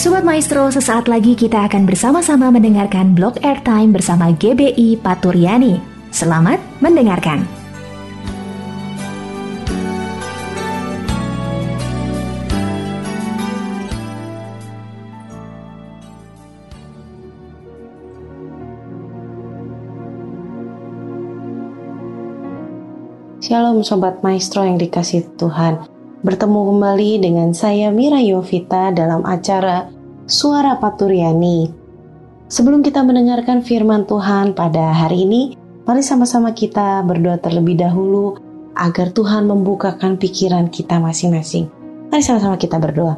Sobat Maestro, sesaat lagi kita akan bersama-sama mendengarkan blog airtime bersama GBI Paturyani. Selamat mendengarkan. Shalom Sobat Maestro yang dikasih Tuhan. Bertemu kembali dengan saya Mira Yovita dalam acara Suara Paturiani. Sebelum kita mendengarkan firman Tuhan pada hari ini, mari sama-sama kita berdoa terlebih dahulu agar Tuhan membukakan pikiran kita masing-masing. Mari sama-sama kita berdoa.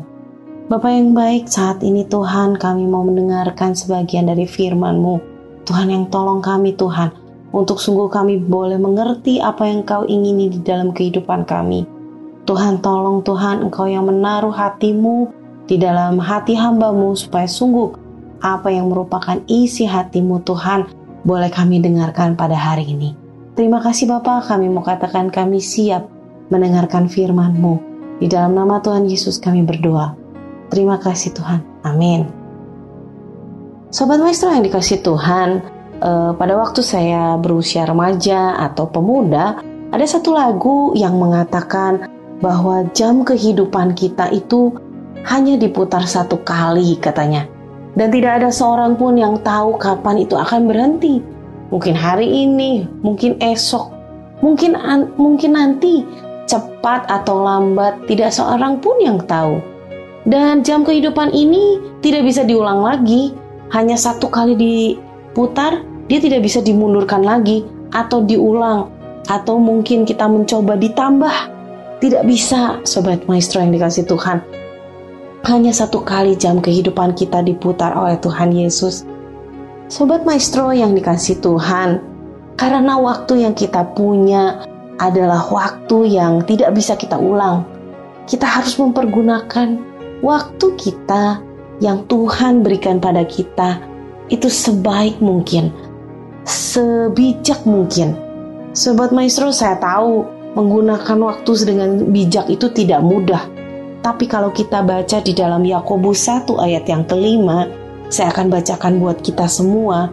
Bapak yang baik, saat ini Tuhan kami mau mendengarkan sebagian dari firman-Mu. Tuhan yang tolong kami Tuhan, untuk sungguh kami boleh mengerti apa yang Kau ingini di dalam kehidupan kami. Tuhan tolong Tuhan Engkau yang menaruh hatimu di dalam hati hambamu supaya sungguh apa yang merupakan isi hatimu Tuhan boleh kami dengarkan pada hari ini. Terima kasih Bapak kami mau katakan kami siap mendengarkan firman-Mu. Di dalam nama Tuhan Yesus kami berdoa. Terima kasih Tuhan. Amin. Sobat Maestro yang dikasih Tuhan, eh, pada waktu saya berusia remaja atau pemuda, ada satu lagu yang mengatakan bahwa jam kehidupan kita itu hanya diputar satu kali katanya. Dan tidak ada seorang pun yang tahu kapan itu akan berhenti. Mungkin hari ini, mungkin esok, mungkin mungkin nanti, cepat atau lambat, tidak seorang pun yang tahu. Dan jam kehidupan ini tidak bisa diulang lagi, hanya satu kali diputar, dia tidak bisa dimundurkan lagi atau diulang atau mungkin kita mencoba ditambah tidak bisa, Sobat Maestro yang dikasih Tuhan. Hanya satu kali jam kehidupan kita diputar oleh Tuhan Yesus. Sobat Maestro yang dikasih Tuhan, karena waktu yang kita punya adalah waktu yang tidak bisa kita ulang. Kita harus mempergunakan waktu kita yang Tuhan berikan pada kita itu sebaik mungkin, sebijak mungkin. Sobat Maestro, saya tahu Menggunakan waktu dengan bijak itu tidak mudah. Tapi kalau kita baca di dalam Yakobus 1 ayat yang kelima, saya akan bacakan buat kita semua.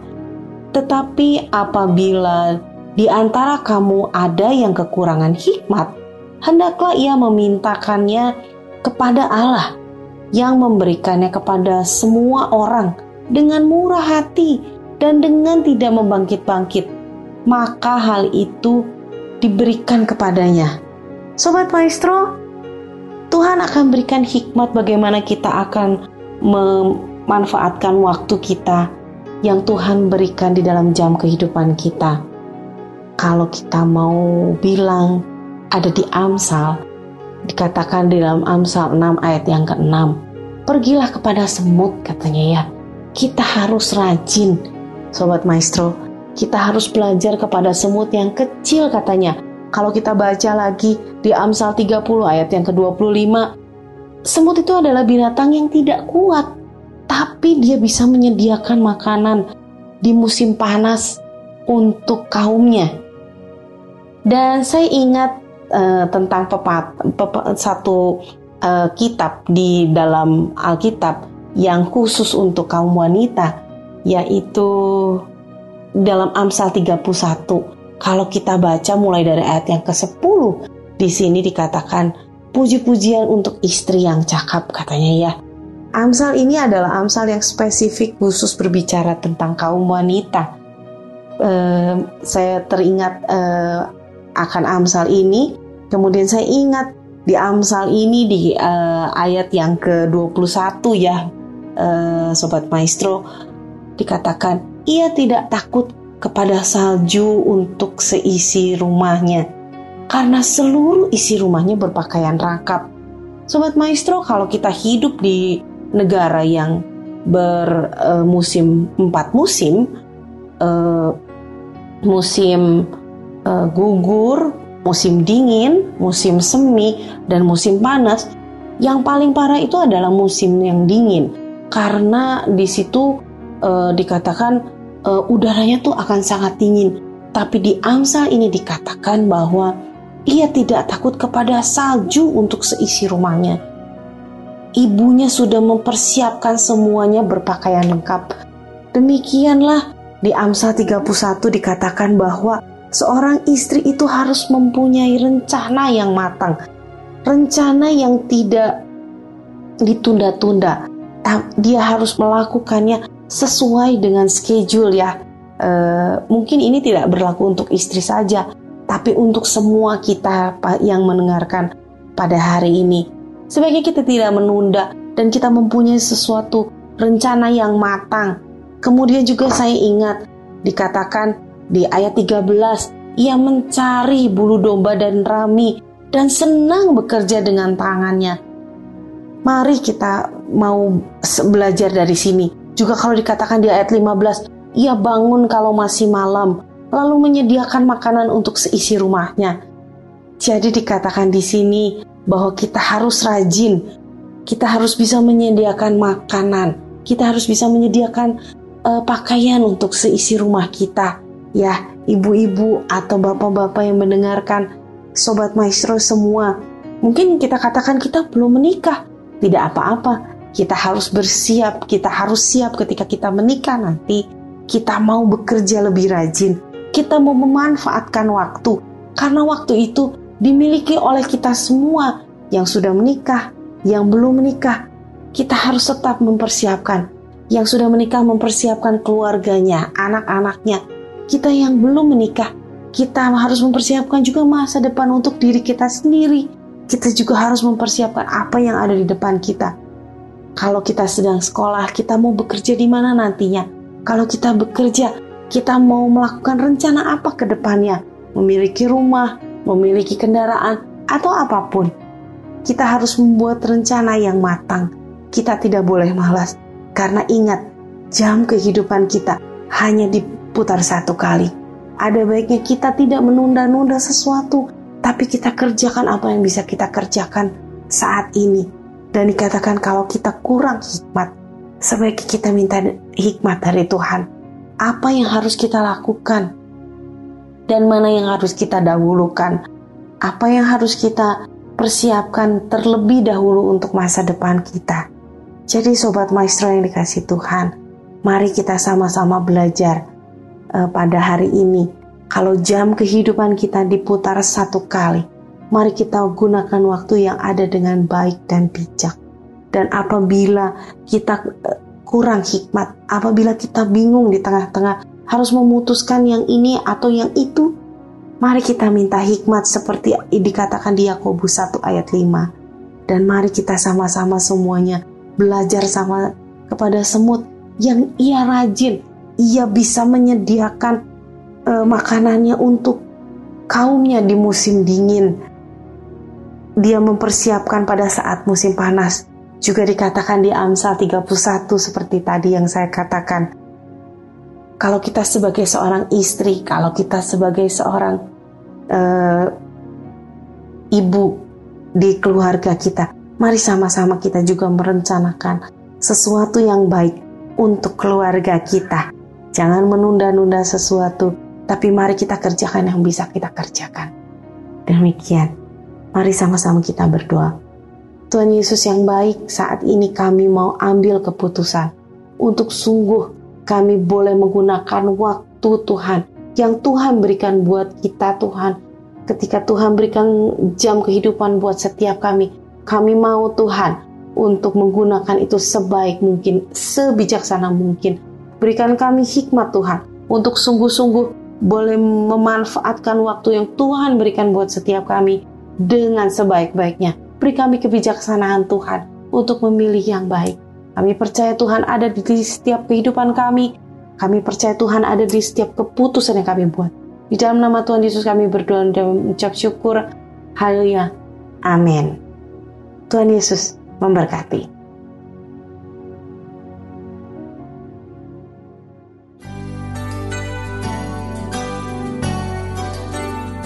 Tetapi apabila di antara kamu ada yang kekurangan hikmat, hendaklah ia memintakannya kepada Allah yang memberikannya kepada semua orang dengan murah hati dan dengan tidak membangkit-bangkit. Maka hal itu diberikan kepadanya. Sobat Maestro, Tuhan akan berikan hikmat bagaimana kita akan memanfaatkan waktu kita yang Tuhan berikan di dalam jam kehidupan kita. Kalau kita mau bilang ada di Amsal, dikatakan di dalam Amsal 6 ayat yang ke-6, pergilah kepada semut katanya ya. Kita harus rajin, Sobat Maestro, kita harus belajar kepada semut yang kecil katanya. Kalau kita baca lagi di Amsal 30 ayat yang ke-25, semut itu adalah binatang yang tidak kuat, tapi dia bisa menyediakan makanan di musim panas untuk kaumnya. Dan saya ingat uh, tentang pepat, pepat satu uh, kitab di dalam Alkitab yang khusus untuk kaum wanita, yaitu dalam Amsal 31 kalau kita baca mulai dari ayat yang ke-10 di sini dikatakan puji-pujian untuk istri yang cakap katanya ya. Amsal ini adalah Amsal yang spesifik khusus berbicara tentang kaum wanita. Saya teringat uh, akan Amsal ini, kemudian saya ingat di Amsal ini di uh, ayat yang ke-21 ya, uh, Sobat Maestro, dikatakan ia tidak takut kepada salju untuk seisi rumahnya karena seluruh isi rumahnya berpakaian rangkap. Sobat Maestro, kalau kita hidup di negara yang bermusim uh, empat musim, uh, musim uh, gugur, musim dingin, musim semi, dan musim panas, yang paling parah itu adalah musim yang dingin karena di situ uh, dikatakan uh, udaranya tuh akan sangat dingin. Tapi di Amsal ini dikatakan bahwa ia tidak takut kepada salju untuk seisi rumahnya. ibunya sudah mempersiapkan semuanya berpakaian lengkap. Demikianlah di Amsal 31 dikatakan bahwa seorang istri itu harus mempunyai rencana yang matang. Rencana yang tidak ditunda-tunda. Dia harus melakukannya sesuai dengan schedule ya. E, mungkin ini tidak berlaku untuk istri saja, tapi untuk semua kita yang mendengarkan pada hari ini. Sebaiknya kita tidak menunda dan kita mempunyai sesuatu rencana yang matang. Kemudian juga saya ingat dikatakan di ayat 13, ia mencari bulu domba dan rami dan senang bekerja dengan tangannya. Mari kita mau belajar dari sini. Juga kalau dikatakan di ayat 15, ia bangun kalau masih malam, lalu menyediakan makanan untuk seisi rumahnya. Jadi dikatakan di sini bahwa kita harus rajin, kita harus bisa menyediakan makanan, kita harus bisa menyediakan uh, pakaian untuk seisi rumah kita. Ya, ibu-ibu atau bapak-bapak yang mendengarkan, sobat maestro semua, mungkin kita katakan kita belum menikah, tidak apa-apa. Kita harus bersiap, kita harus siap ketika kita menikah nanti. Kita mau bekerja lebih rajin, kita mau memanfaatkan waktu karena waktu itu dimiliki oleh kita semua yang sudah menikah, yang belum menikah. Kita harus tetap mempersiapkan. Yang sudah menikah mempersiapkan keluarganya, anak-anaknya. Kita yang belum menikah, kita harus mempersiapkan juga masa depan untuk diri kita sendiri. Kita juga harus mempersiapkan apa yang ada di depan kita. Kalau kita sedang sekolah, kita mau bekerja di mana nantinya? Kalau kita bekerja, kita mau melakukan rencana apa ke depannya, memiliki rumah, memiliki kendaraan, atau apa pun. Kita harus membuat rencana yang matang. Kita tidak boleh malas, karena ingat, jam kehidupan kita hanya diputar satu kali. Ada baiknya kita tidak menunda-nunda sesuatu, tapi kita kerjakan apa yang bisa kita kerjakan saat ini. Dan dikatakan kalau kita kurang hikmat, sebaiknya kita minta hikmat dari Tuhan apa yang harus kita lakukan dan mana yang harus kita dahulukan, apa yang harus kita persiapkan terlebih dahulu untuk masa depan kita. Jadi sobat maestro yang dikasih Tuhan, mari kita sama-sama belajar uh, pada hari ini. Kalau jam kehidupan kita diputar satu kali, mari kita gunakan waktu yang ada dengan baik dan bijak. Dan apabila kita uh, kurang hikmat apabila kita bingung di tengah-tengah harus memutuskan yang ini atau yang itu. Mari kita minta hikmat seperti dikatakan di Yakobus 1 ayat 5. Dan mari kita sama-sama semuanya belajar sama kepada semut yang ia rajin, ia bisa menyediakan uh, makanannya untuk kaumnya di musim dingin. Dia mempersiapkan pada saat musim panas juga dikatakan di Amsal 31 seperti tadi yang saya katakan. Kalau kita sebagai seorang istri, kalau kita sebagai seorang uh, ibu di keluarga kita, mari sama-sama kita juga merencanakan sesuatu yang baik untuk keluarga kita. Jangan menunda-nunda sesuatu, tapi mari kita kerjakan yang bisa kita kerjakan. Demikian, mari sama-sama kita berdoa. Tuhan Yesus yang baik, saat ini kami mau ambil keputusan untuk sungguh kami boleh menggunakan waktu Tuhan yang Tuhan berikan buat kita Tuhan. Ketika Tuhan berikan jam kehidupan buat setiap kami, kami mau Tuhan untuk menggunakan itu sebaik mungkin, sebijaksana mungkin. Berikan kami hikmat Tuhan untuk sungguh-sungguh boleh memanfaatkan waktu yang Tuhan berikan buat setiap kami dengan sebaik-baiknya Beri kami kebijaksanaan Tuhan untuk memilih yang baik. Kami percaya Tuhan ada di setiap kehidupan kami. Kami percaya Tuhan ada di setiap keputusan yang kami buat. Di dalam nama Tuhan Yesus kami berdoa dan mengucap syukur. Haleluya. Amin. Tuhan Yesus memberkati.